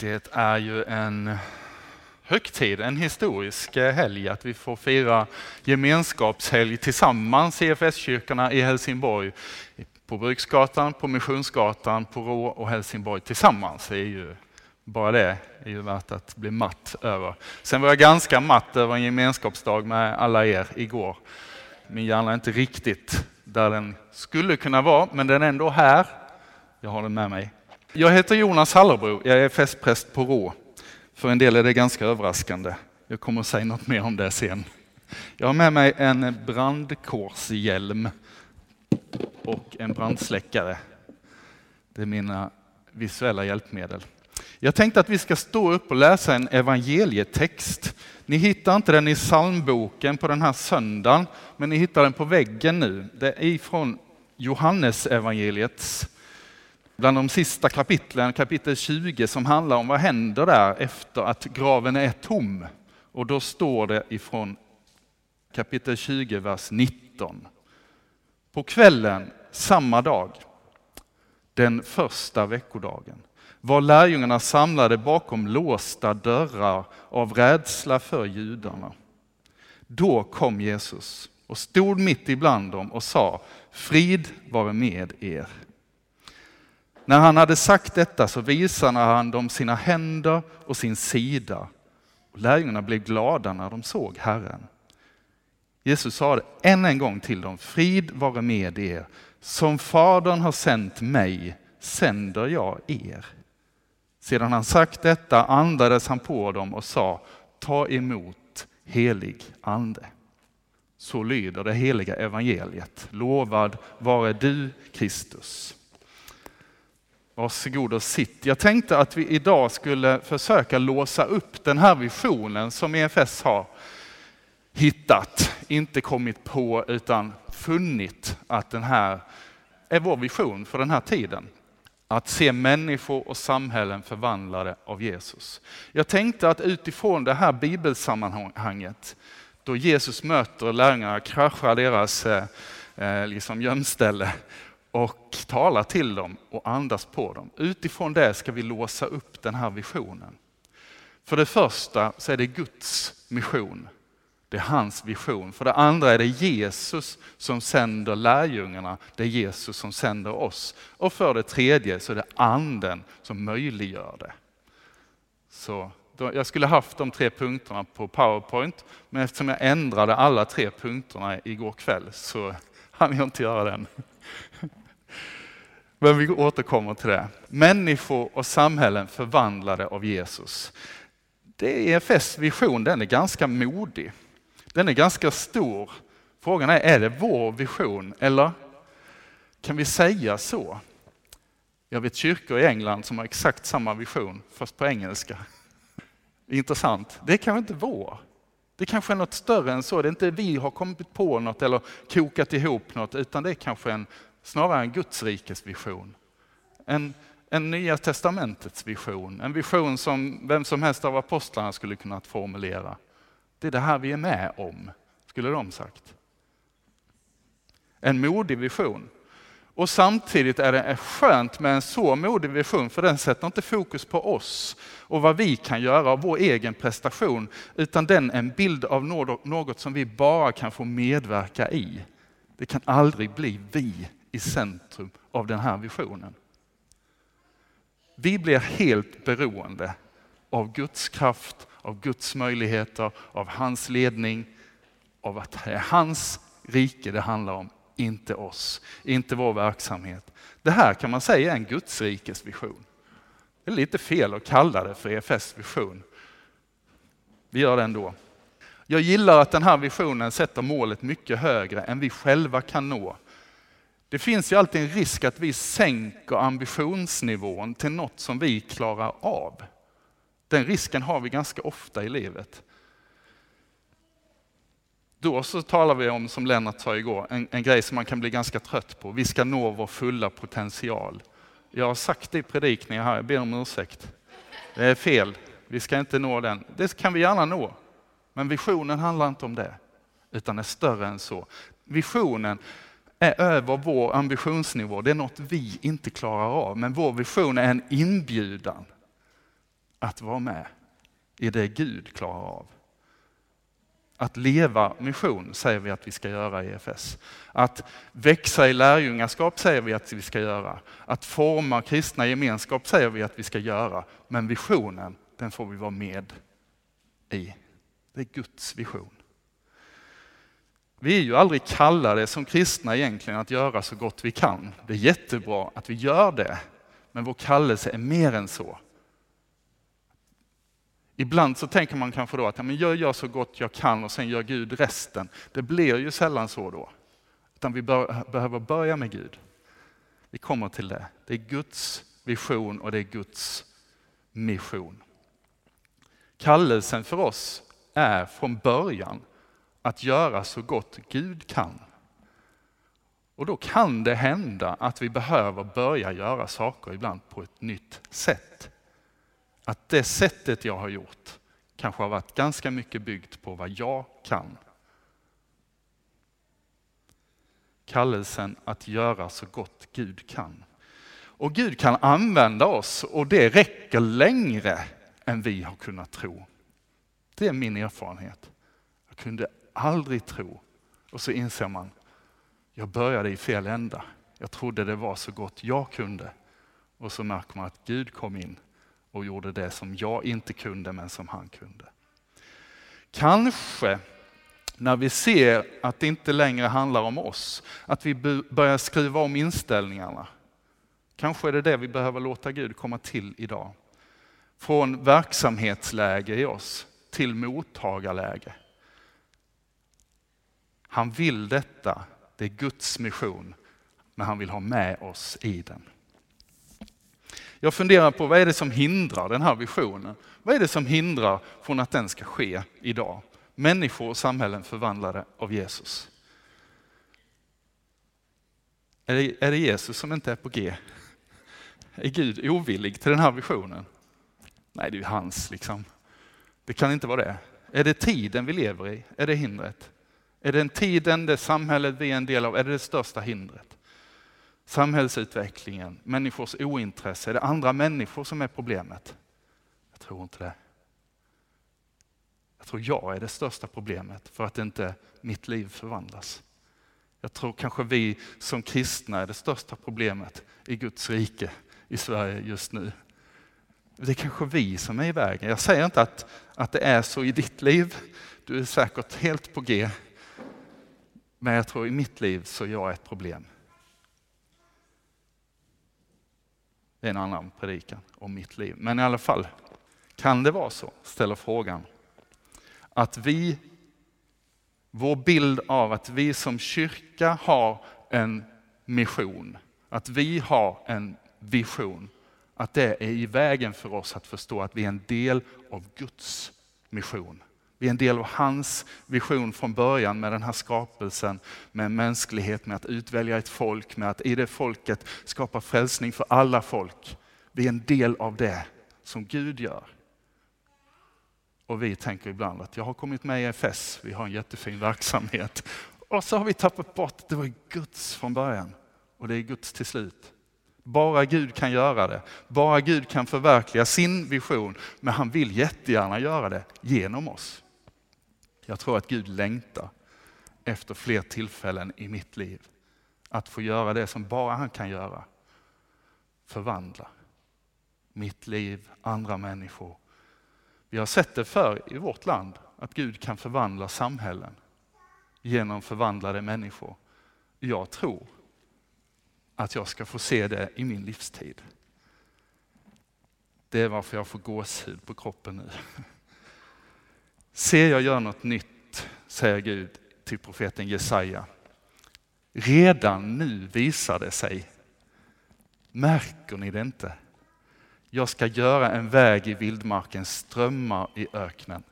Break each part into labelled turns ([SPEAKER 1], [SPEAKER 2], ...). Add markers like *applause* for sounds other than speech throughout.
[SPEAKER 1] Det är ju en högtid, en historisk eh, helg att vi får fira gemenskapshelg tillsammans CFS-kyrkorna i Helsingborg. På Bruksgatan, på Missionsgatan, på Rå och Helsingborg tillsammans. Det är ju, bara det är ju värt att bli matt över. Sen var jag ganska matt över en gemenskapsdag med alla er igår. Min hjärna är inte riktigt där den skulle kunna vara, men den är ändå här. Jag har den med mig. Jag heter Jonas Hallerbro, jag är festpräst på Rå. För en del är det ganska överraskande. Jag kommer att säga något mer om det sen. Jag har med mig en brandkårshjälm och en brandsläckare. Det är mina visuella hjälpmedel. Jag tänkte att vi ska stå upp och läsa en evangelietext. Ni hittar inte den i psalmboken på den här söndagen, men ni hittar den på väggen nu. Det är ifrån Johannes evangeliets bland de sista kapitlen, kapitel 20, som handlar om vad händer där efter att graven är tom. Och då står det ifrån kapitel 20, vers 19. På kvällen samma dag, den första veckodagen, var lärjungarna samlade bakom låsta dörrar av rädsla för judarna. Då kom Jesus och stod mitt ibland dem och sa, frid vare med er. När han hade sagt detta så visade han dem sina händer och sin sida. Och lärjungarna blev glada när de såg Herren. Jesus sa det än en gång till dem, frid vare med er. Som Fadern har sänt mig sänder jag er. Sedan han sagt detta andades han på dem och sa, ta emot helig ande. Så lyder det heliga evangeliet. Lovad vare du Kristus. Varsågod och sitt. Jag tänkte att vi idag skulle försöka låsa upp den här visionen som EFS har hittat, inte kommit på utan funnit att den här är vår vision för den här tiden. Att se människor och samhällen förvandlade av Jesus. Jag tänkte att utifrån det här bibelsammanhanget, då Jesus möter lärjungarna, kraschar deras eh, eh liksom gömställe och talar till dem och andas på dem. Utifrån det ska vi låsa upp den här visionen. För det första så är det Guds mission. Det är hans vision. För det andra är det Jesus som sänder lärjungarna. Det är Jesus som sänder oss. Och för det tredje så är det anden som möjliggör det. Så jag skulle haft de tre punkterna på Powerpoint, men eftersom jag ändrade alla tre punkterna igår kväll så hann jag inte göra den. Men vi återkommer till det. Människor och samhällen förvandlade av Jesus. Det är EFS vision, den är ganska modig. Den är ganska stor. Frågan är, är det vår vision eller kan vi säga så? Jag vet kyrkor i England som har exakt samma vision, fast på engelska. Intressant. Det är kanske inte vår. Det kanske är något större än så. Det är inte vi har kommit på något eller kokat ihop något, utan det är kanske en snarare en Guds rikes vision. En, en Nya Testamentets vision, en vision som vem som helst av apostlarna skulle kunnat formulera. Det är det här vi är med om, skulle de sagt. En modig vision. Och samtidigt är det skönt med en så modig vision, för den sätter inte fokus på oss och vad vi kan göra av vår egen prestation, utan den är en bild av något som vi bara kan få medverka i. Det kan aldrig bli vi i centrum av den här visionen. Vi blir helt beroende av Guds kraft, av Guds möjligheter, av hans ledning, av att det är hans rike det handlar om, inte oss, inte vår verksamhet. Det här kan man säga är en Guds rikes vision. Det är lite fel att kalla det för EFS vision. Vi gör det ändå. Jag gillar att den här visionen sätter målet mycket högre än vi själva kan nå. Det finns ju alltid en risk att vi sänker ambitionsnivån till något som vi klarar av. Den risken har vi ganska ofta i livet. Då så talar vi om, som Lennart sa igår, en, en grej som man kan bli ganska trött på. Vi ska nå vår fulla potential. Jag har sagt det i predikningar här, jag ber om ursäkt. Det är fel, vi ska inte nå den. Det kan vi gärna nå. Men visionen handlar inte om det, utan är större än så. Visionen är över vår ambitionsnivå. Det är något vi inte klarar av. Men vår vision är en inbjudan att vara med i det Gud klarar av. Att leva mission säger vi att vi ska göra i EFS. Att växa i lärjungaskap säger vi att vi ska göra. Att forma kristna gemenskap säger vi att vi ska göra. Men visionen, den får vi vara med i. Det är Guds vision. Vi är ju aldrig kallade som kristna egentligen att göra så gott vi kan. Det är jättebra att vi gör det, men vår kallelse är mer än så. Ibland så tänker man kanske då att ja, men jag gör så gott jag kan och sen gör Gud resten. Det blir ju sällan så då. Utan vi bör, behöver börja med Gud. Vi kommer till det. Det är Guds vision och det är Guds mission. Kallelsen för oss är från början att göra så gott Gud kan. Och då kan det hända att vi behöver börja göra saker ibland på ett nytt sätt. Att det sättet jag har gjort kanske har varit ganska mycket byggt på vad jag kan. Kallelsen att göra så gott Gud kan. Och Gud kan använda oss och det räcker längre än vi har kunnat tro. Det är min erfarenhet. Jag kunde aldrig tro. Och så inser man, jag började i fel ända. Jag trodde det var så gott jag kunde. Och så märker man att Gud kom in och gjorde det som jag inte kunde men som han kunde. Kanske när vi ser att det inte längre handlar om oss, att vi börjar skriva om inställningarna. Kanske är det det vi behöver låta Gud komma till idag. Från verksamhetsläge i oss till mottagarläge. Han vill detta, det är Guds mission, men han vill ha med oss i den. Jag funderar på vad är det som hindrar den här visionen? Vad är det som hindrar från att den ska ske idag? Människor och samhällen förvandlade av Jesus. Är det, är det Jesus som inte är på G? Är Gud ovillig till den här visionen? Nej, det är ju hans liksom. Det kan inte vara det. Är det tiden vi lever i? Är det hindret? Är den tiden, det samhället vi är en del av, är det det största hindret? Samhällsutvecklingen, människors ointresse, är det andra människor som är problemet? Jag tror inte det. Jag tror jag är det största problemet för att inte mitt liv förvandlas. Jag tror kanske vi som kristna är det största problemet i Guds rike i Sverige just nu. Det är kanske vi som är i vägen. Jag säger inte att, att det är så i ditt liv. Du är säkert helt på G men jag tror i mitt liv så är jag ett problem. Det är en annan predikan om mitt liv. Men i alla fall, kan det vara så, ställer frågan, att vi, vår bild av att vi som kyrka har en mission, att vi har en vision, att det är i vägen för oss att förstå att vi är en del av Guds mission. Vi är en del av hans vision från början med den här skapelsen, med mänsklighet, med att utvälja ett folk, med att i det folket skapa frälsning för alla folk. Vi är en del av det som Gud gör. Och vi tänker ibland att jag har kommit med i EFS, vi har en jättefin verksamhet. Och så har vi tappat bort det var Guds från början och det är Guds till slut. Bara Gud kan göra det. Bara Gud kan förverkliga sin vision, men han vill jättegärna göra det genom oss. Jag tror att Gud längtar efter fler tillfällen i mitt liv. Att få göra det som bara han kan göra. Förvandla mitt liv, andra människor. Vi har sett det för i vårt land, att Gud kan förvandla samhällen genom förvandlade människor. Jag tror att jag ska få se det i min livstid. Det är varför jag får gåshud på kroppen nu. Se, jag gör något nytt, säger Gud till profeten Jesaja. Redan nu visar det sig. Märker ni det inte? Jag ska göra en väg i vildmarken, strömmar i öknen.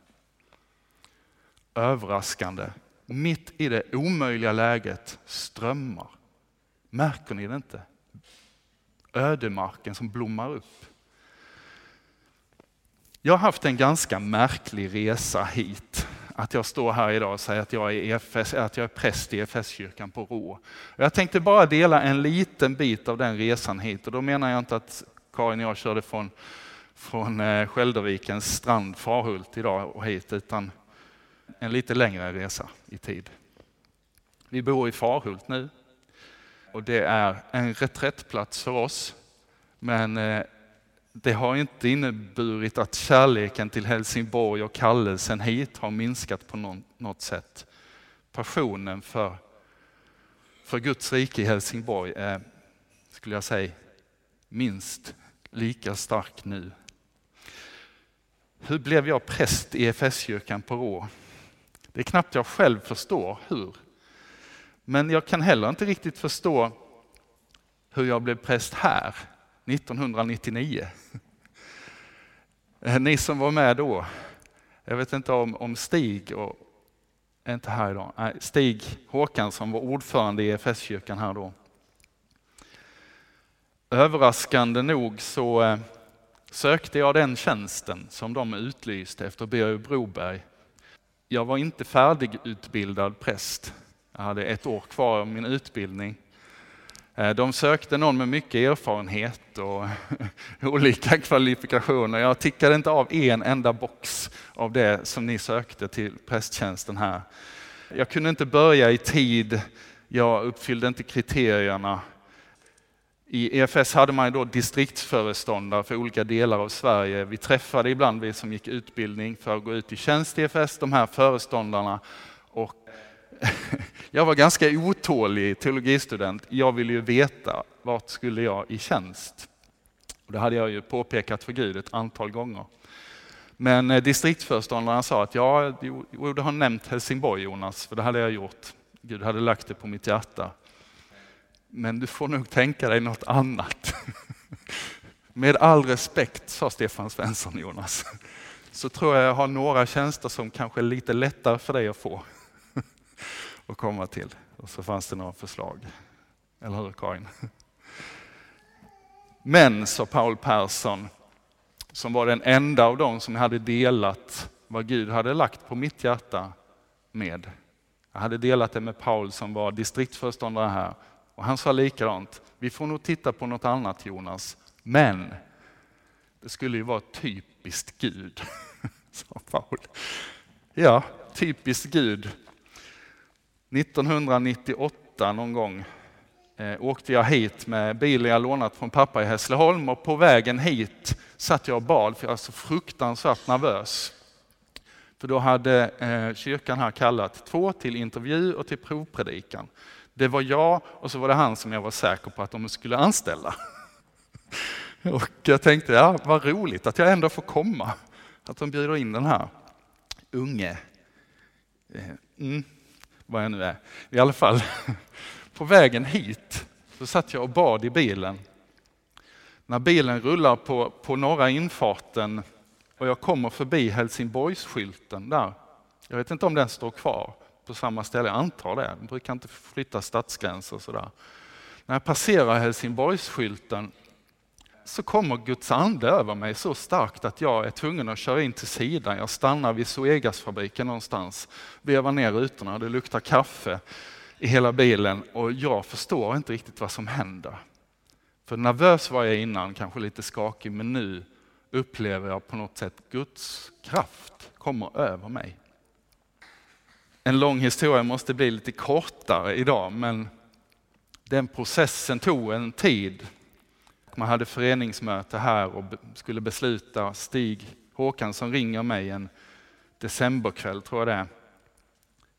[SPEAKER 1] Överraskande, mitt i det omöjliga läget, strömmar. Märker ni det inte? Ödemarken som blommar upp. Jag har haft en ganska märklig resa hit. Att jag står här idag och säger att jag är, EFS, att jag är präst i EFS-kyrkan på Rå. Jag tänkte bara dela en liten bit av den resan hit och då menar jag inte att Karin och jag körde från, från eh, Skäldervikens strand Farhult idag och hit, utan en lite längre resa i tid. Vi bor i Farhult nu och det är en reträttplats för oss. Men eh, det har inte inneburit att kärleken till Helsingborg och kallelsen hit har minskat på något sätt. Passionen för, för Guds rike i Helsingborg är, skulle jag säga, minst lika stark nu. Hur blev jag präst i EFS-kyrkan på Rå? Det är knappt jag själv förstår hur. Men jag kan heller inte riktigt förstå hur jag blev präst här 1999. Eh, ni som var med då, jag vet inte om, om Stig, och, är inte här idag, Nej, Stig Håkansson var ordförande i EFS-kyrkan här då. Överraskande nog så eh, sökte jag den tjänsten som de utlyste efter Birger Broberg. Jag var inte färdigutbildad präst. Jag hade ett år kvar av min utbildning. Eh, de sökte någon med mycket erfarenhet och *laughs* olika kvalifikationer. Jag tickade inte av en enda box av det som ni sökte till prästtjänsten här. Jag kunde inte börja i tid, jag uppfyllde inte kriterierna. I EFS hade man då distriktsföreståndare för olika delar av Sverige. Vi träffade ibland vi som gick utbildning för att gå ut i tjänst i EFS, de här föreståndarna. Och jag var ganska otålig teologistudent. Jag ville ju veta vart skulle jag i tjänst. Och det hade jag ju påpekat för Gud ett antal gånger. Men eh, distriktsföreståndaren sa att ja, du har nämnt Helsingborg Jonas, för det hade jag gjort. Gud hade lagt det på mitt hjärta. Men du får nog tänka dig något annat. *laughs* Med all respekt, sa Stefan Svensson Jonas, *laughs* så tror jag jag har några tjänster som kanske är lite lättare för dig att få *laughs* att komma till. Och så fanns det några förslag. Eller hur Karin? Men, sa Paul Persson, som var den enda av dem som hade delat vad Gud hade lagt på mitt hjärta med. Jag hade delat det med Paul som var distriktsföreståndare här och han sa likadant. Vi får nog titta på något annat Jonas, men det skulle ju vara typiskt Gud, *laughs* sa Paul. Ja, typiskt Gud 1998 någon gång eh, åkte jag hit med bilen jag lånat från pappa i Hässleholm och på vägen hit satt jag och bad för jag var så fruktansvärt nervös. För då hade eh, kyrkan här kallat två till intervju och till provpredikan. Det var jag och så var det han som jag var säker på att de skulle anställa. *laughs* Och jag tänkte, ja vad roligt att jag ändå får komma. Att de bjuder in den här unge. Eh, mm vad jag nu är. I alla fall, *laughs* på vägen hit så satt jag och bad i bilen. När bilen rullar på, på norra infarten och jag kommer förbi Helsingborgsskylten där. Jag vet inte om den står kvar på samma ställe, jag antar det. Den brukar inte flytta stadsgränser sådär. När jag passerar Helsingborgsskylten så kommer Guds ande över mig så starkt att jag är tvungen att köra in till sidan. Jag stannar vid Zoegasfabriken någonstans, vevar ner rutorna, det luktar kaffe i hela bilen och jag förstår inte riktigt vad som händer. För nervös var jag innan, kanske lite skakig, men nu upplever jag på något sätt Guds kraft kommer över mig. En lång historia måste bli lite kortare idag, men den processen tog en tid man hade föreningsmöte här och skulle besluta. Stig Håkansson ringer mig en decemberkväll, tror jag det är,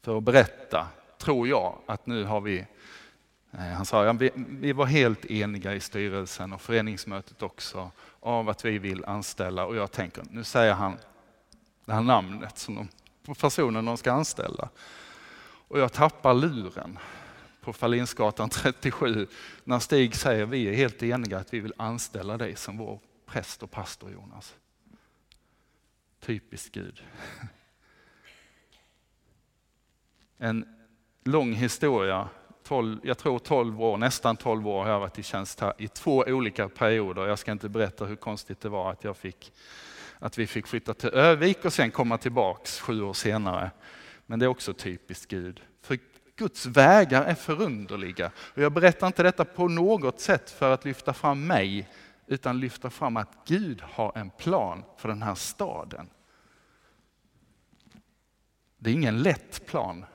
[SPEAKER 1] för att berätta, tror jag, att nu har vi eh, han sa ja, vi, vi var helt eniga i styrelsen och föreningsmötet också av att vi vill anställa och jag tänker, nu säger han det här namnet som de, på personen de ska anställa. Och jag tappar luren på Fallinsgatan 37 när Stig säger vi är helt eniga att vi vill anställa dig som vår präst och pastor Jonas. Typiskt Gud. *laughs* En lång historia, 12, jag tror 12 år, nästan 12 år har jag varit i tjänst här i två olika perioder. Jag ska inte berätta hur konstigt det var att, jag fick, att vi fick flytta till Övik och sen komma tillbaks sju år senare. Men det är också typiskt Gud. Guds vägar är förunderliga. Och jag berättar inte detta på något sätt för att lyfta fram mig utan lyfta fram att Gud har en plan för den här staden. Det är ingen lätt plan.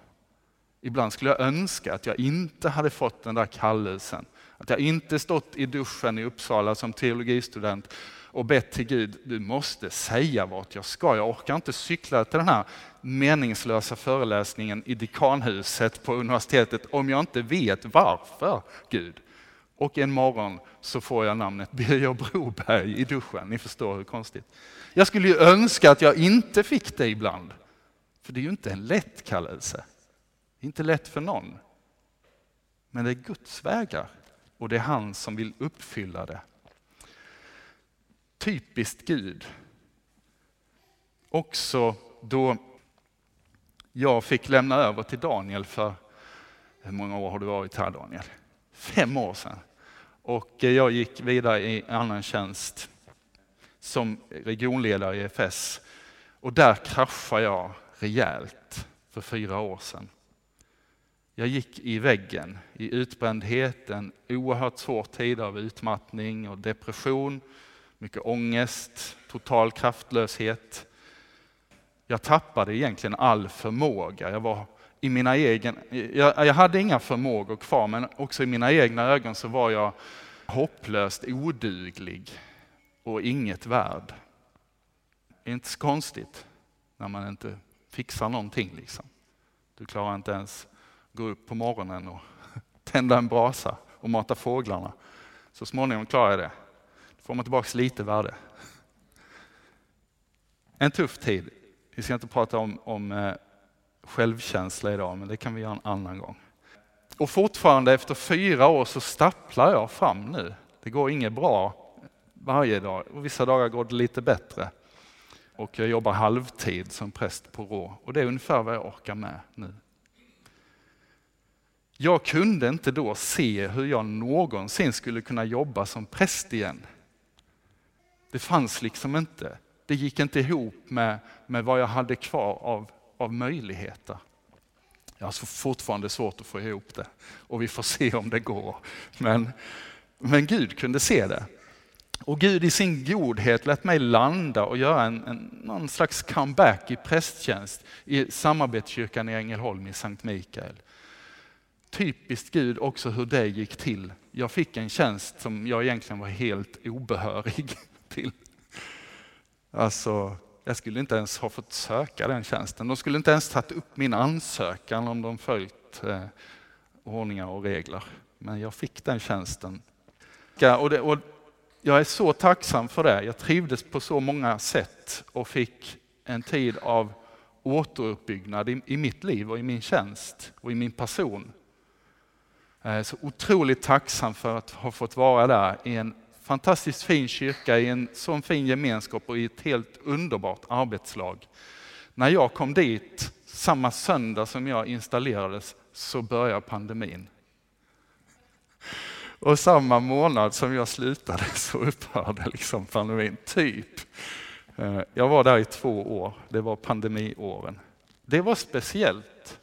[SPEAKER 1] Ibland skulle jag önska att jag inte hade fått den där kallelsen. Att jag inte stått i duschen i Uppsala som teologistudent och bett till Gud, du måste säga vart jag ska. Jag orkar inte cykla till den här meningslösa föreläsningen i dekanhuset på universitetet om jag inte vet varför, Gud. Och en morgon så får jag namnet Birger Broberg i duschen. Ni förstår hur konstigt. Jag skulle ju önska att jag inte fick det ibland. För det är ju inte en lätt kallelse. Inte lätt för någon. Men det är Guds vägar och det är han som vill uppfylla det. Typiskt Gud. Också då jag fick lämna över till Daniel för, hur många år har du varit här Daniel? Fem år sedan. Och eh, jag gick vidare i annan tjänst som regionledare i EFS. Och där kraschade jag rejält för fyra år sedan. Jag gick i väggen i utbrändhet, en oerhört svår tid av utmattning och depression, mycket ångest, total kraftlöshet. Jag tappade egentligen all förmåga. Jag, var i mina egen, jag, jag hade inga förmågor kvar, men också i mina egna ögon så var jag hopplöst oduglig och inget värd. Det är inte så konstigt när man inte fixar någonting. Liksom. Du klarar inte ens gå upp på morgonen och *laughs* tända en brasa och mata fåglarna. Så småningom klarar jag det. Får man tillbaka lite värde. En tuff tid. Vi ska inte prata om, om eh, självkänsla idag, men det kan vi göra en annan gång. Och fortfarande efter fyra år så stapplar jag fram nu. Det går inget bra varje dag och vissa dagar går det lite bättre. Och jag jobbar halvtid som präst på Rå och det är ungefär vad jag orkar med nu. Jag kunde inte då se hur jag någonsin skulle kunna jobba som präst igen. Det fanns liksom inte. Det gick inte ihop med, med vad jag hade kvar av, av möjligheter. Jag har fortfarande svårt att få ihop det och vi får se om det går. Men, men Gud kunde se det. Och Gud i sin godhet lät mig landa och göra en, en, någon slags comeback i prästtjänst i samarbetskyrkan i Ängelholm i Sankt Mikael typiskt Gud också hur det gick till. Jag fick en tjänst som jag egentligen var helt obehörig till. Alltså, jag skulle inte ens ha fått söka den tjänsten. De skulle inte ens tagit upp min ansökan om de följt eh, ordningar och regler. Men jag fick den tjänsten. Och, det, och jag är så tacksam för det. Jag trivdes på så många sätt och fick en tid av återuppbyggnad i, i mitt liv och i min tjänst och i min person. Jag är så otroligt tacksam för att ha fått vara där i en fantastiskt fin kyrka, i en sån fin gemenskap och i ett helt underbart arbetslag. När jag kom dit, samma söndag som jag installerades, så började pandemin. Och samma månad som jag slutade så upphörde liksom pandemin, typ. Eh, jag var där i två år, det var pandemiåren. Det var speciellt.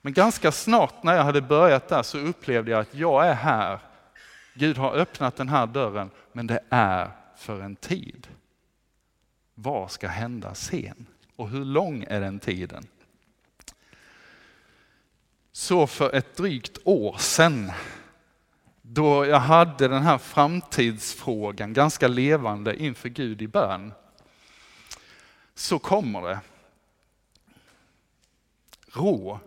[SPEAKER 1] Men ganska snart när jag hade börjat där så upplevde jag att jag är här. Gud har öppnat den här dörren, men det är för en tid. Vad ska hända sen? Och hur lång är den tiden? Så för ett drygt år sedan, då jag hade den här framtidsfrågan ganska levande inför Gud i bön, så kommer det. Rå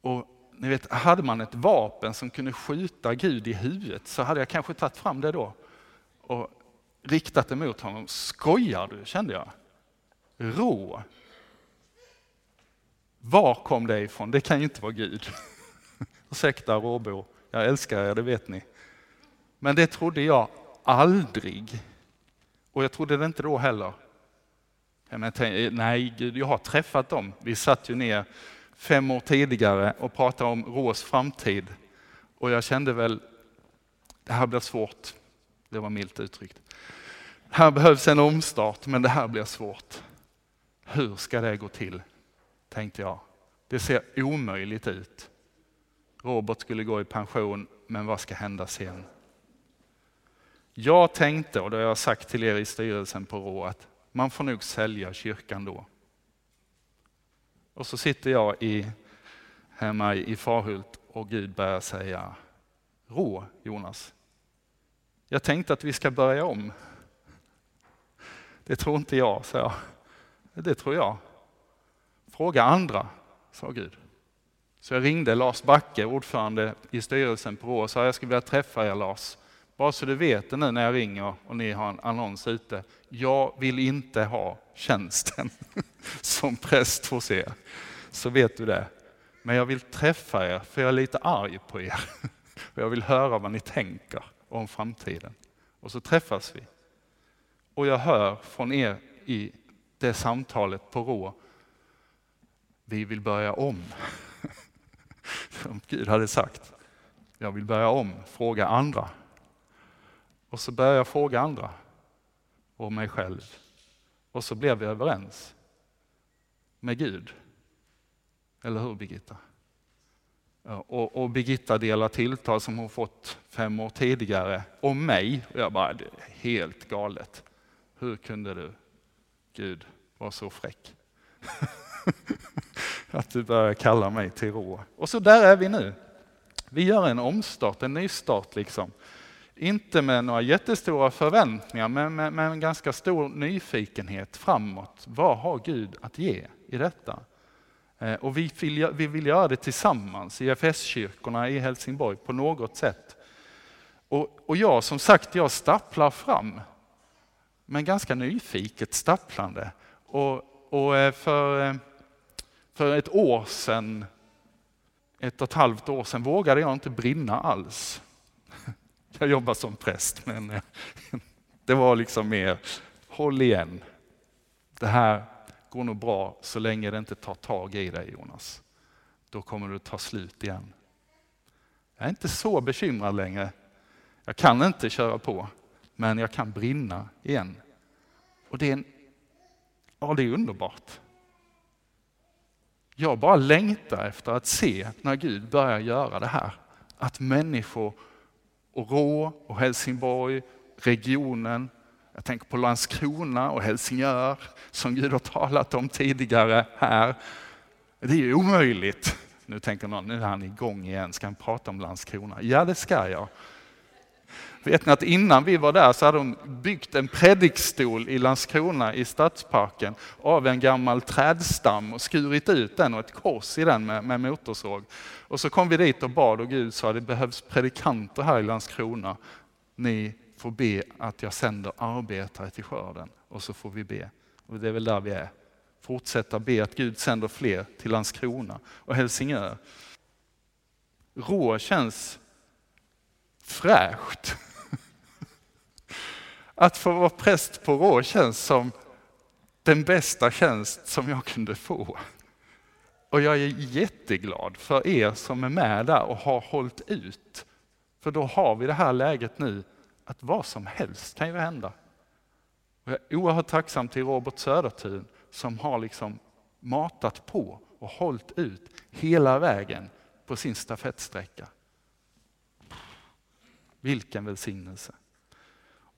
[SPEAKER 1] och ni vet, hade man ett vapen som kunde skjuta Gud i huvudet så hade jag kanske tagit fram det då och riktat det mot honom. Skojar du, kände jag. Rå. Var kom det ifrån? Det kan ju inte vara Gud. *laughs* Ursäkta råbor, jag älskar er, det vet ni. Men det trodde jag aldrig. Och jag trodde det inte då heller. Jag tänkte, nej, Gud, jag har träffat dem. Vi satt ju ner fem år tidigare och pratade om Rås framtid. Och jag kände väl, det här blir svårt. Det var milt uttryckt. Här behövs en omstart, men det här blir svårt. Hur ska det gå till? Tänkte jag. Det ser omöjligt ut. Robert skulle gå i pension, men vad ska hända sen? Jag tänkte, och det har jag sagt till er i styrelsen på Rå, att man får nog sälja kyrkan då. Och så sitter jag i, hemma i Farhult och Gud börjar säga, Rå Jonas, jag tänkte att vi ska börja om. Det tror inte jag, sa jag. Det tror jag. Fråga andra, sa Gud. Så jag ringde Lars Backe, ordförande i styrelsen på Rå och sa jag skulle vilja träffa er Lars. Bara så du vet det nu när jag ringer och ni har en annons ute. Jag vill inte ha tjänsten *laughs* som präst hos er. Så vet du det. Men jag vill träffa er för jag är lite arg på er. *laughs* Och jag vill höra vad ni tänker om framtiden. Och så träffas vi. Och jag hör från er i det samtalet på Rå. Vi vill börja om. *laughs* Som Gud hade sagt. Jag vill börja om, fråga andra. Och så börjar jag fråga andra och mig själv. Och så blev vi överens med Gud. Eller hur Birgitta? Och, och Birgitta delar tilltal som hon fått fem år tidigare om mig. Och jag bara, det är helt galet. Hur kunde du, Gud, vara så fräck? *laughs* att du börjar kalla mig till rå. Och så där är vi nu. Vi gör en omstart, en nystart liksom. Inte med några jättestora förväntningar, men med, med, en ganska stor nyfikenhet framåt. Vad har Gud att ge i detta? Eh, och vi vill, vi vill göra det tillsammans i FS-kyrkorna i Helsingborg på något sätt. Och, och jag som sagt, jag stapplar fram. Men ganska nyfiket stapplande. Och, och eh, för, eh, för ett år sedan, ett och ett halvt år sedan vågade jag inte brinna alls. Jag jobbar som präst, men eh, *laughs* det var liksom mer, håll igen. Det här går nog bra så länge det inte tar tag i dig Jonas. Då kommer det ta slut igen. Jag är inte så bekymrad längre. Jag kan inte köra på, men jag kan brinna igen. Och det är, en, ja, det är underbart. Jag bara längtar efter att se när Gud börjar göra det här. Att människor och Rå och Helsingborg, regionen, jag tänker på Landskrona och Helsingör som Gud har talat om tidigare här. Det är ju omöjligt. Nu tänker någon, nu är han igång igen, ska han prata om Landskrona? Ja, det ska jag. Vet ni att innan vi var där så hade de byggt en predikstol i Landskrona i stadsparken av en gammal trädstam och skurit ut den och ett kors i den med, med motorsåg. Och så kom vi dit och bad och Gud sa det behövs predikanter här i Landskrona. Ni får be att jag sänder arbetare till skörden och så får vi be. Och det är väl där vi är. Fortsätta be att Gud sänder fler till Landskrona och Helsingör. Rå känns fräscht. Att få vara präst på Rå känns som den bästa tjänst som jag kunde få. Och jag är jätteglad för er som är med där och har hållit ut. För då har vi det här läget nu att vad som helst kan ju hända. Och jag är oerhört tacksam till Robert Södertun som har liksom matat på och hållit ut hela vägen på sin stafettsträcka. Vilken välsignelse.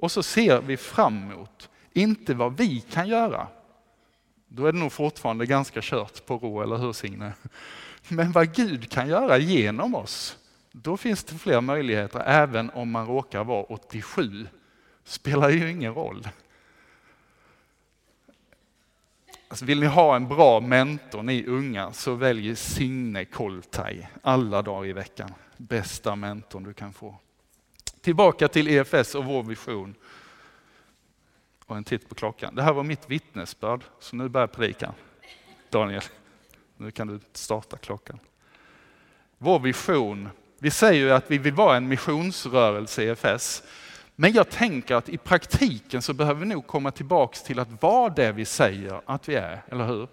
[SPEAKER 1] Och så ser vi fram emot, inte vad vi kan göra. Då är det nog fortfarande ganska kört på rå, eller hur Signe? *laughs* Men vad Gud kan göra genom oss. Då finns det fler möjligheter, även om man råkar vara 87. Spelar ju ingen roll. Alltså vill ni ha en bra mentor, ni unga, så välj Signe Koltaj alla dagar i veckan. Bästa mentorn du kan få. Tillbaka till EFS och vår vision. Och en titt på klockan. Det här var mitt vittnesbörd, så nu börjar predikan. Daniel, nu kan du starta klockan. Vår vision. Vi säger ju att vi vill vara en missionsrörelse EFS. Men jag tänker att i praktiken så behöver vi nog komma tillbaks till att vara det vi säger att vi är, eller hur?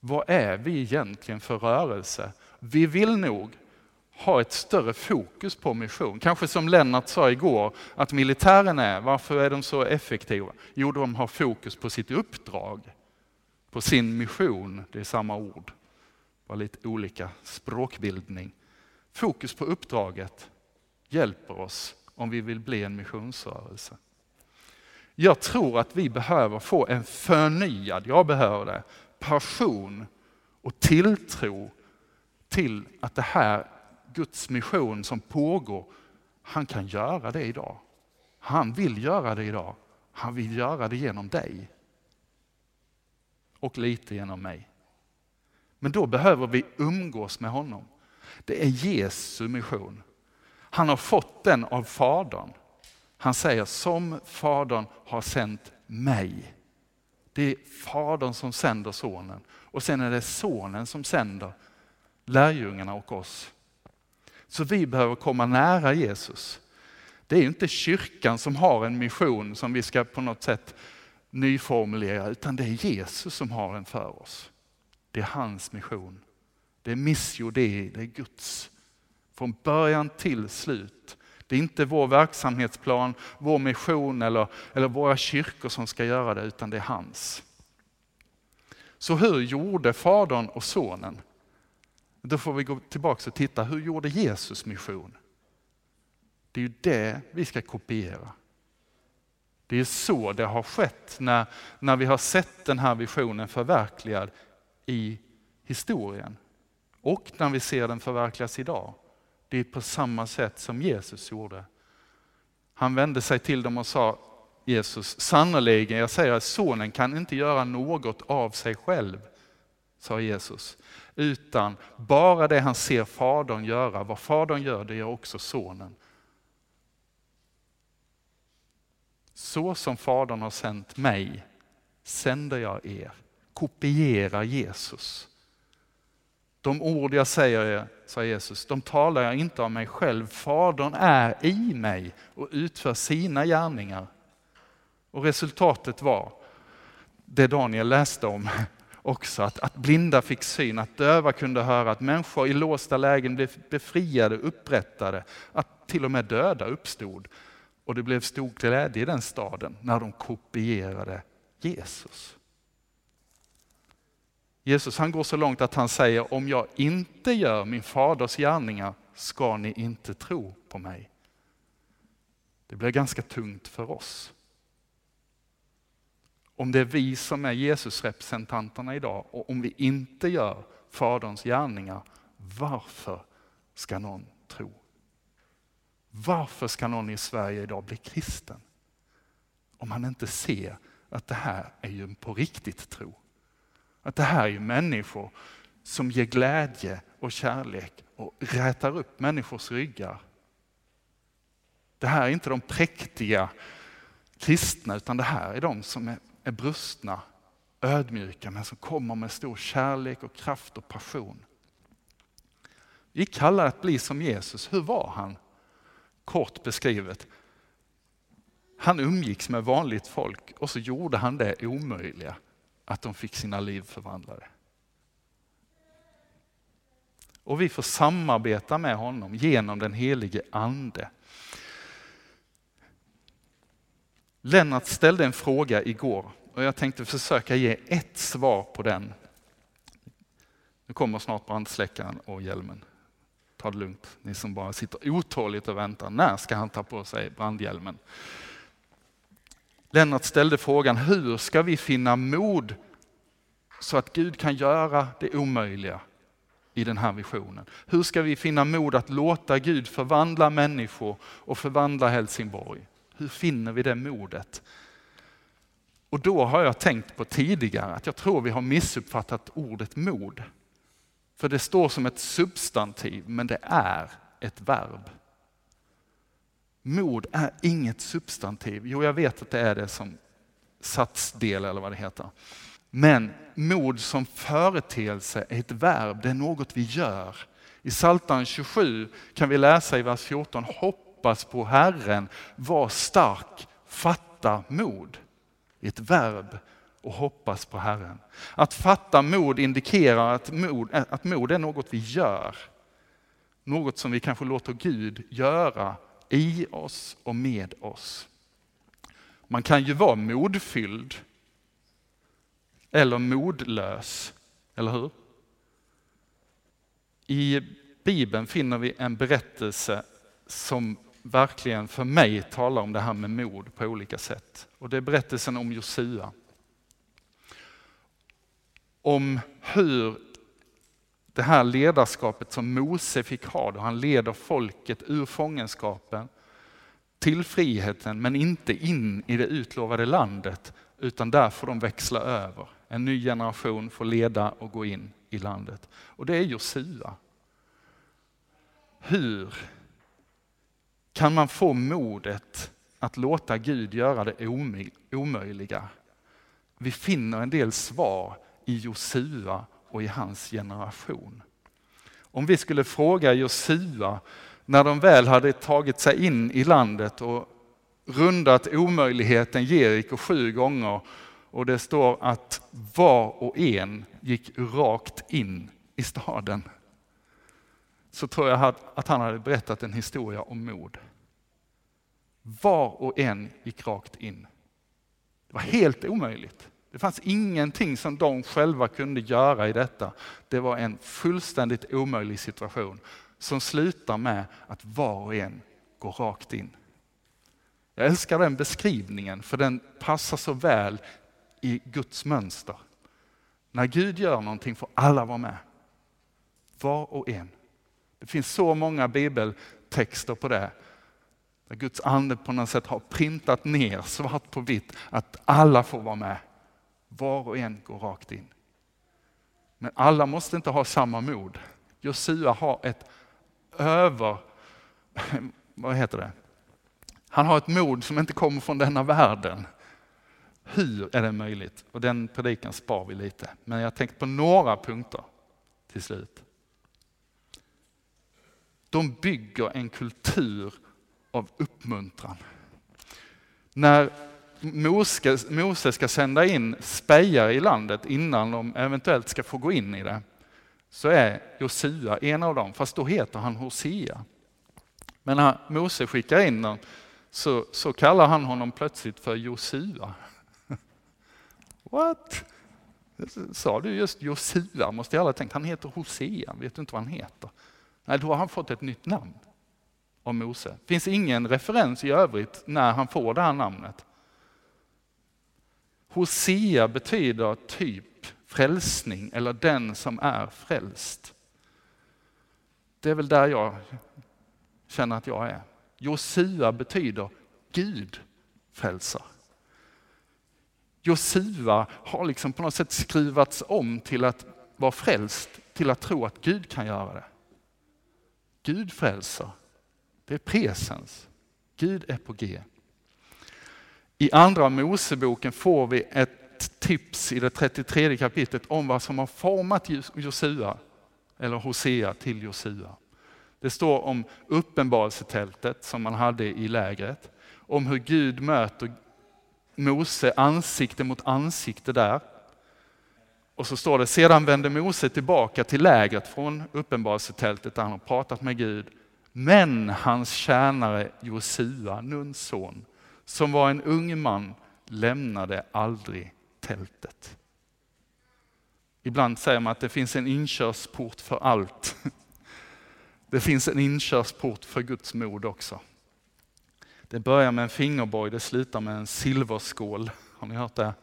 [SPEAKER 1] Vad är vi egentligen för rörelse? Vi vill nog ha ett större fokus på mission. Kanske som Lennart sa igår, att militären är, varför är de så effektiva? Jo, de har fokus på sitt uppdrag, på sin mission, det är samma ord, bara lite olika språkbildning. Fokus på uppdraget hjälper oss om vi vill bli en missionsrörelse. Jag tror att vi behöver få en förnyad, jag behöver det, passion och tilltro till att det här Guds mission som pågår, han kan göra det idag. Han vill göra det idag. Han vill göra det genom dig. Och lite genom mig. Men då behöver vi umgås med honom. Det är Jesu mission. Han har fått den av Fadern. Han säger som Fadern har sänt mig. Det är Fadern som sänder Sonen och sen är det Sonen som sänder lärjungarna och oss. Så vi behöver komma nära Jesus. Det är inte kyrkan som har en mission som vi ska på något sätt nyformulera, utan det är Jesus som har den för oss. Det är hans mission. Det är missio det, det är Guds. Från början till slut. Det är inte vår verksamhetsplan, vår mission eller, eller våra kyrkor som ska göra det, utan det är hans. Så hur gjorde Fadern och Sonen? Då får vi gå tillbaka och titta, hur gjorde Jesus mission? Det är ju det vi ska kopiera. Det är så det har skett när, när vi har sett den här visionen förverkligad i historien. Och när vi ser den förverkligas idag. Det är på samma sätt som Jesus gjorde. Han vände sig till dem och sa, Jesus, sannerligen, jag säger att sonen kan inte göra något av sig själv, sa Jesus. Utan bara det han ser fadern göra, vad fadern gör, det gör också sonen. Så som Fadern har sänt mig sänder jag er. Kopiera Jesus. De ord jag säger er, sa Jesus, de talar jag inte av mig själv. Fadern är i mig och utför sina gärningar. Och resultatet var det Daniel läste om också, att, att blinda fick syn, att döva kunde höra, att människor i låsta lägen blev befriade, upprättade, att till och med döda uppstod. Och det blev stor glädje i den staden när de kopierade Jesus. Jesus han går så långt att han säger, om jag inte gör min faders gärningar ska ni inte tro på mig. Det blir ganska tungt för oss. Om det är vi som är Jesusrepresentanterna idag och om vi inte gör Faderns gärningar, varför ska någon tro? Varför ska någon i Sverige idag bli kristen? Om han inte ser att det här är ju en på riktigt tro. Att det här är ju människor som ger glädje och kärlek och rätar upp människors ryggar. Det här är inte de präktiga kristna utan det här är de som är, är brustna, ödmjuka men som kommer med stor kärlek och kraft och passion. Vi kallar att bli som Jesus. Hur var han? kort beskrivet. Han umgicks med vanligt folk och så gjorde han det omöjliga, att de fick sina liv förvandlade. Och vi får samarbeta med honom genom den helige ande. Lennart ställde en fråga igår och jag tänkte försöka ge ett svar på den. Nu kommer snart brandsläckaren och hjälmen ta det lugnt, ni som bara sitter otåligt och väntar. När ska han ta på sig brandhjälmen? Lennart ställde frågan, hur ska vi finna mod så att Gud kan göra det omöjliga i den här visionen? Hur ska vi finna mod att låta Gud förvandla människor och förvandla Helsingborg? Hur finner vi det modet? Och då har jag tänkt på tidigare att jag tror vi har missuppfattat ordet mod. För det står som ett substantiv, men det är ett verb. Mod är inget substantiv. Jo, jag vet att det är det som satsdel eller vad det heter. Men mod som företeelse är ett verb, det är något vi gör. I Psaltaren 27 kan vi läsa i vers 14, hoppas på Herren, var stark, fatta mod. Ett verb och hoppas på Herren. Att fatta mod indikerar att mod, att mod är något vi gör. Något som vi kanske låter Gud göra i oss och med oss. Man kan ju vara modfylld eller modlös, eller hur? I Bibeln finner vi en berättelse som verkligen för mig talar om det här med mod på olika sätt. Och det är berättelsen om Josua. Om hur det här ledarskapet som Mose fick ha då han leder folket ur fångenskapen till friheten men inte in i det utlovade landet utan där får de växla över. En ny generation får leda och gå in i landet. Och det är Josua. Hur kan man få modet att låta Gud göra det omöjliga? Vi finner en del svar i Josua och i hans generation. Om vi skulle fråga Josua när de väl hade tagit sig in i landet och rundat omöjligheten Jeriko sju gånger och det står att var och en gick rakt in i staden. Så tror jag att han hade berättat en historia om mod. Var och en gick rakt in. Det var helt omöjligt. Det fanns ingenting som de själva kunde göra i detta. Det var en fullständigt omöjlig situation som slutar med att var och en går rakt in. Jag älskar den beskrivningen för den passar så väl i Guds mönster. När Gud gör någonting får alla vara med. Var och en. Det finns så många bibeltexter på det. Där Guds ande på något sätt har printat ner svart på vitt att alla får vara med. Var och en går rakt in. Men alla måste inte ha samma mod. Josua har ett över, vad heter det? Han har ett mod som inte kommer från denna världen. Hur är det möjligt? Och den predikan spar vi lite. Men jag har tänkt på några punkter till slut. De bygger en kultur av uppmuntran. När Mose ska sända in spejare i landet innan de eventuellt ska få gå in i det, så är Josua en av dem, fast då heter han Hosea. Men när Mose skickar in dem så, så kallar han honom plötsligt för Josua. *laughs* What? Sa du just Josua? Måste jag alla tänkt. Han heter Hosea, vet du inte vad han heter? Nej, då har han fått ett nytt namn av Mose. Det finns ingen referens i övrigt när han får det här namnet. Hosea betyder typ frälsning eller den som är frälst. Det är väl där jag känner att jag är. Josua betyder Gud frälsar. Josua har liksom på något sätt skruvats om till att vara frälst, till att tro att Gud kan göra det. Gud frälser. Det är presens. Gud är på G. I andra Moseboken får vi ett tips i det 33 kapitlet om vad som har format Josua, eller Hosea till Josua. Det står om uppenbarelsetältet som man hade i lägret, om hur Gud möter Mose ansikte mot ansikte där. Och så står det, sedan vände Mose tillbaka till lägret från uppenbarelsetältet där han har pratat med Gud. Men hans tjänare Josua, Nuns son, som var en ung man, lämnade aldrig tältet. Ibland säger man att det finns en inkörsport för allt. *laughs* Det finns en inkörsport för Guds mod också. Det börjar med en fingerboj, det slutar med en silverskål. Har ni hört det?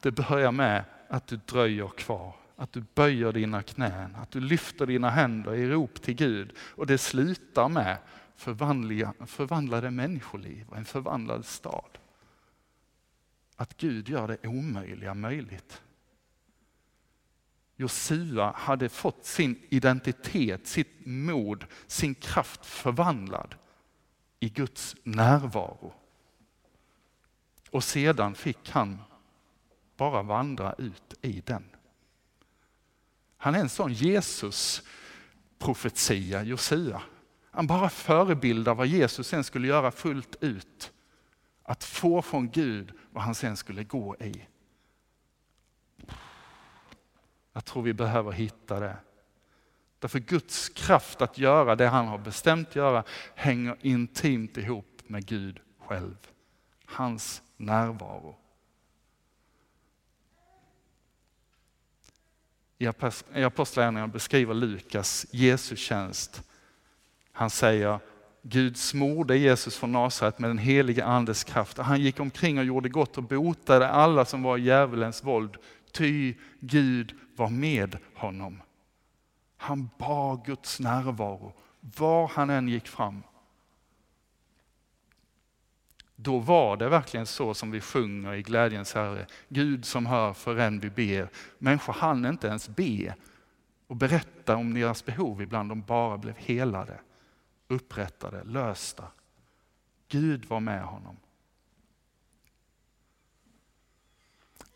[SPEAKER 1] Det börjar med att du dröjer kvar, att du böjer dina knän, att du lyfter dina händer i rop till Gud. Och det slutar med förvandlade människoliv och en förvandlad stad. Att Gud gör det omöjliga möjligt. Josua hade fått sin identitet, sitt mod, sin kraft förvandlad i Guds närvaro. Och sedan fick han bara vandra ut i den. Han är en sån Jesus-profetia, Josua. Han bara förebildar vad Jesus sen skulle göra fullt ut. Att få från Gud vad han sen skulle gå i. Jag tror vi behöver hitta det. Därför Guds kraft att göra det han har bestämt göra hänger intimt ihop med Gud själv. Hans närvaro. I Apostlagärningarna beskriver Lukas Jesu tjänst. Han säger, Gud smorde Jesus från Nasaret med den helige andes kraft. Han gick omkring och gjorde gott och botade alla som var i djävulens våld, ty Gud var med honom. Han bar Guds närvaro var han än gick fram. Då var det verkligen så som vi sjunger i Glädjens Herre. Gud som hör förrän vi ber. Människor hann inte ens be och berätta om deras behov ibland. De bara blev helade, upprättade, lösta. Gud var med honom.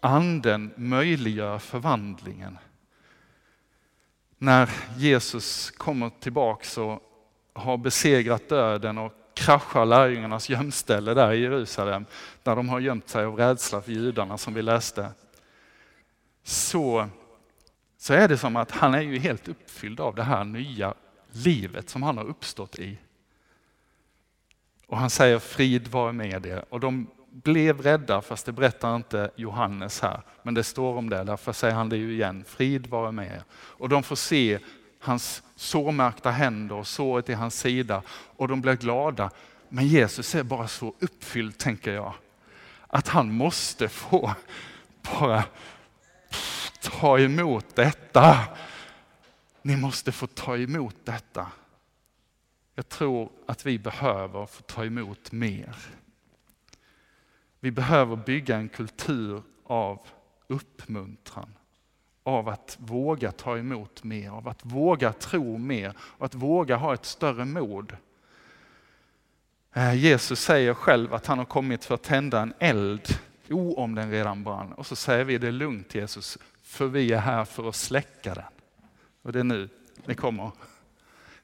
[SPEAKER 1] Anden möjliggör förvandlingen. När Jesus kommer tillbaks och har besegrat döden och kraschar lärjungarnas gömställe där i Jerusalem, där de har gömt sig av rädsla för judarna som vi läste. Så, så är det som att han är ju helt uppfylld av det här nya livet som han har uppstått i. Och han säger frid vare med er. Och de blev rädda, fast det berättar inte Johannes här. Men det står om det, därför säger han det ju igen. Frid vare med er. Och de får se hans sårmärkta händer och såret i hans sida och de blir glada. Men Jesus är bara så uppfylld, tänker jag, att han måste få bara ta emot detta. Ni måste få ta emot detta. Jag tror att vi behöver få ta emot mer. Vi behöver bygga en kultur av uppmuntran av att våga ta emot mer, av att våga tro mer och att våga ha ett större mod. Eh, Jesus säger själv att han har kommit för att tända en eld, o om den redan brann. Och så säger vi det är lugnt Jesus, för vi är här för att släcka den. Och det är nu det kommer.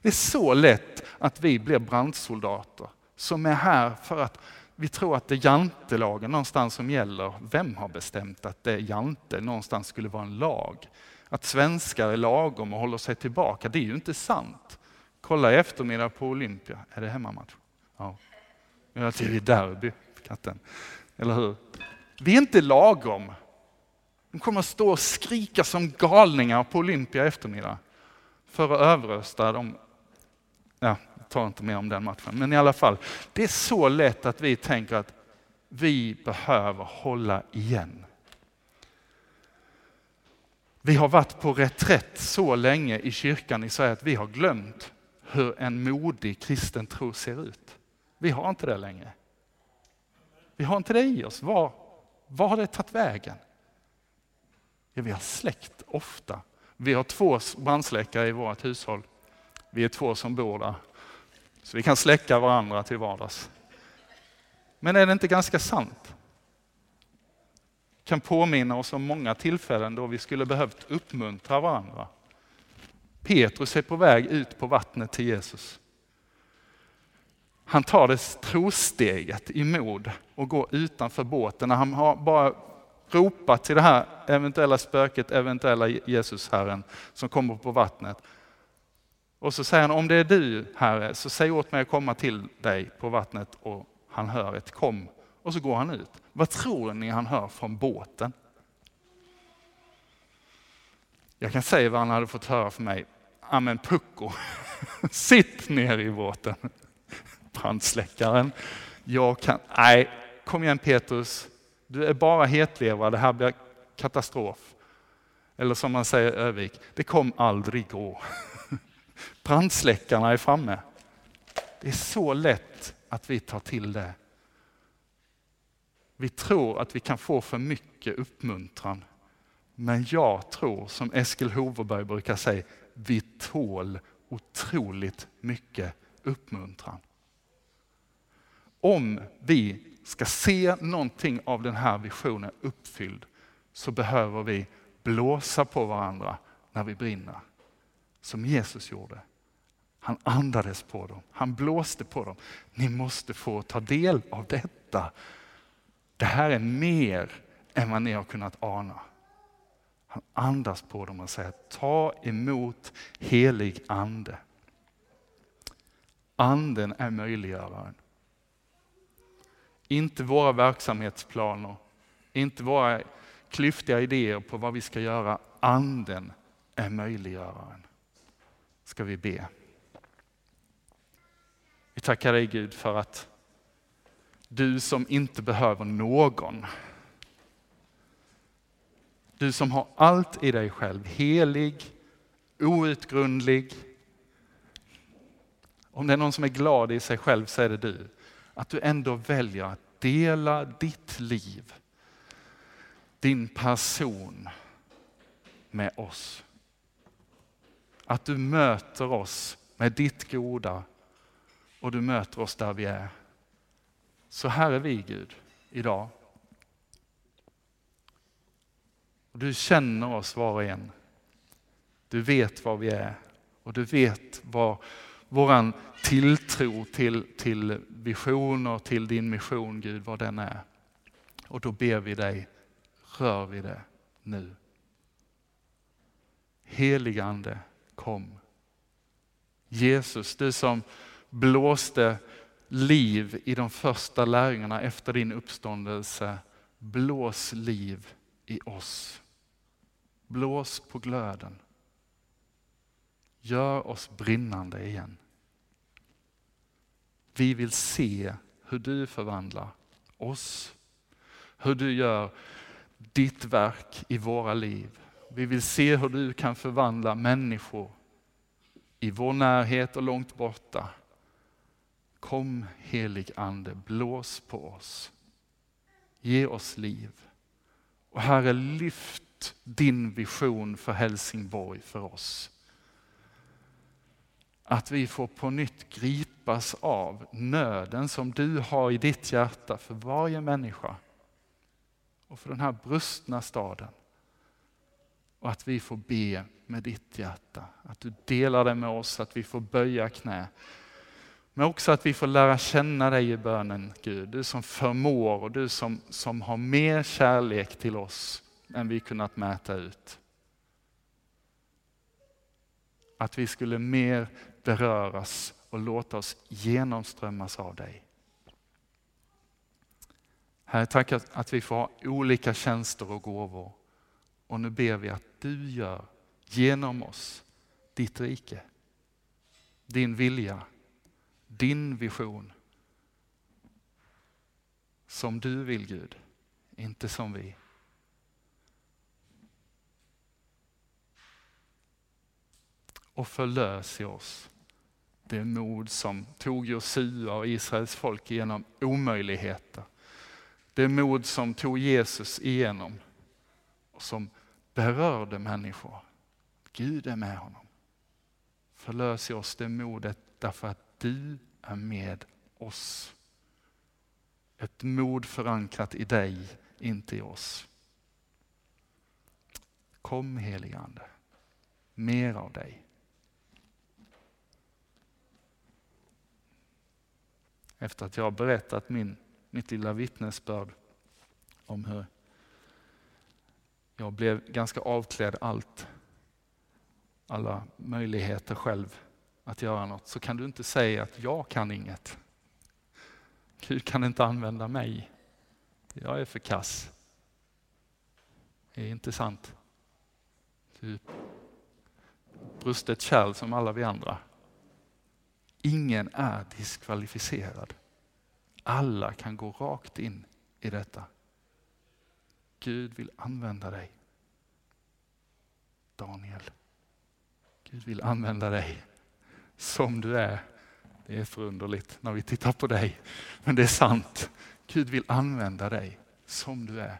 [SPEAKER 1] Det är så lätt att vi blir brandsoldater som är här för att vi tror att det är jantelagen någonstans som gäller. Vem har bestämt att det är jante någonstans skulle vara en lag? Att svenskar är lagom och håller sig tillbaka, det är ju inte sant. Kolla i eftermiddag på Olympia. Är det hemmamatch? Ja. Ja, det är derby, katten. Eller hur? Vi är inte lagom. De kommer att stå och skrika som galningar på Olympia i eftermiddag för att överrösta de ja, tar inte mer om den matchen. Men i alla fall, det är så lätt att vi tänker att vi behöver hålla igen. Vi har varit på reträtt så länge i kyrkan i Sverige att vi har glömt hur en modig kristen tro ser ut. Vi har inte det längre. Vi har inte det i oss. Var, var har det tagit vägen? Ja, vi har släckt ofta. Vi har två brandsläckare i vårt hushåll. Vi är två som bor där. Så vi kan släcka varandra till vardags. Men är det inte ganska sant? Kan påminna oss om många tillfällen då vi skulle behövt uppmuntra varandra. Petrus är på väg ut på vattnet till Jesus. Han tar det trosteget i mod och går utanför båten när han har bara ropat till det här eventuella spöket, eventuella Jesus-herren som kommer på vattnet. Och så säger han, om det är du Herre, så säg åt mig att komma till dig på vattnet och han hör ett kom. Och så går han ut. Vad tror ni han hör från båten? Jag kan säga vad han hade fått höra från mig. Amen pucko, *laughs* sitt ner i båten. Brandsläckaren. Jag kan, nej, kom igen Petrus, du är bara hetlevrad, det här blir katastrof. Eller som man säger i Övik, det kom aldrig gå. *laughs* Brandsläckarna är framme. Det är så lätt att vi tar till det. Vi tror att vi kan få för mycket uppmuntran. Men jag tror, som Eskil Hoverberg brukar säga, vi tål otroligt mycket uppmuntran. Om vi ska se någonting av den här visionen uppfylld så behöver vi blåsa på varandra när vi brinner. Som Jesus gjorde. Han andades på dem, han blåste på dem. Ni måste få ta del av detta. Det här är mer än vad ni har kunnat ana. Han andas på dem och säger ta emot helig ande. Anden är möjliggöraren. Inte våra verksamhetsplaner, inte våra klyftiga idéer på vad vi ska göra. Anden är möjliggöraren. Ska vi be. Vi tackar dig Gud för att du som inte behöver någon, du som har allt i dig själv, helig, outgrundlig. Om det är någon som är glad i sig själv så är det du. Att du ändå väljer att dela ditt liv, din person med oss. Att du möter oss med ditt goda och du möter oss där vi är. Så här är vi Gud idag. Och du känner oss var och en. Du vet var vi är och du vet vad vår tilltro till, till visioner, till din mission Gud, vad den är. Och då ber vi dig, rör vi det nu. Heligande, kom. Jesus, du som blåste liv i de första lärjungarna efter din uppståndelse. Blås liv i oss. Blås på glöden. Gör oss brinnande igen. Vi vill se hur du förvandlar oss. Hur du gör ditt verk i våra liv. Vi vill se hur du kan förvandla människor i vår närhet och långt borta. Kom helig ande, blås på oss. Ge oss liv. Och Herre, lyft din vision för Helsingborg för oss. Att vi får på nytt gripas av nöden som du har i ditt hjärta för varje människa och för den här brustna staden. Och att vi får be med ditt hjärta, att du delar det med oss, att vi får böja knä. Men också att vi får lära känna dig i bönen Gud, du som förmår och du som, som har mer kärlek till oss än vi kunnat mäta ut. Att vi skulle mer beröras och låta oss genomströmmas av dig. Herre, tack att vi får ha olika tjänster och gåvor. Och nu ber vi att du gör genom oss ditt rike, din vilja, din vision. Som du vill Gud, inte som vi. Och förlös i oss det mod som tog Josua och Israels folk igenom omöjligheter. Det mod som tog Jesus igenom och som berörde människor. Gud är med honom. Förlös i oss det modet därför att du är med oss. Ett mod förankrat i dig, inte i oss. Kom helige Ande, mer av dig. Efter att jag har berättat min, mitt lilla vittnesbörd om hur jag blev ganska avklädd allt, alla möjligheter själv att göra något, så kan du inte säga att jag kan inget. Gud kan inte använda mig. Jag är för kass. Det är inte sant. Du brustet kärl som alla vi andra. Ingen är diskvalificerad. Alla kan gå rakt in i detta. Gud vill använda dig. Daniel, Gud vill använda dig som du är. Det är förunderligt när vi tittar på dig, men det är sant. Gud vill använda dig som du är.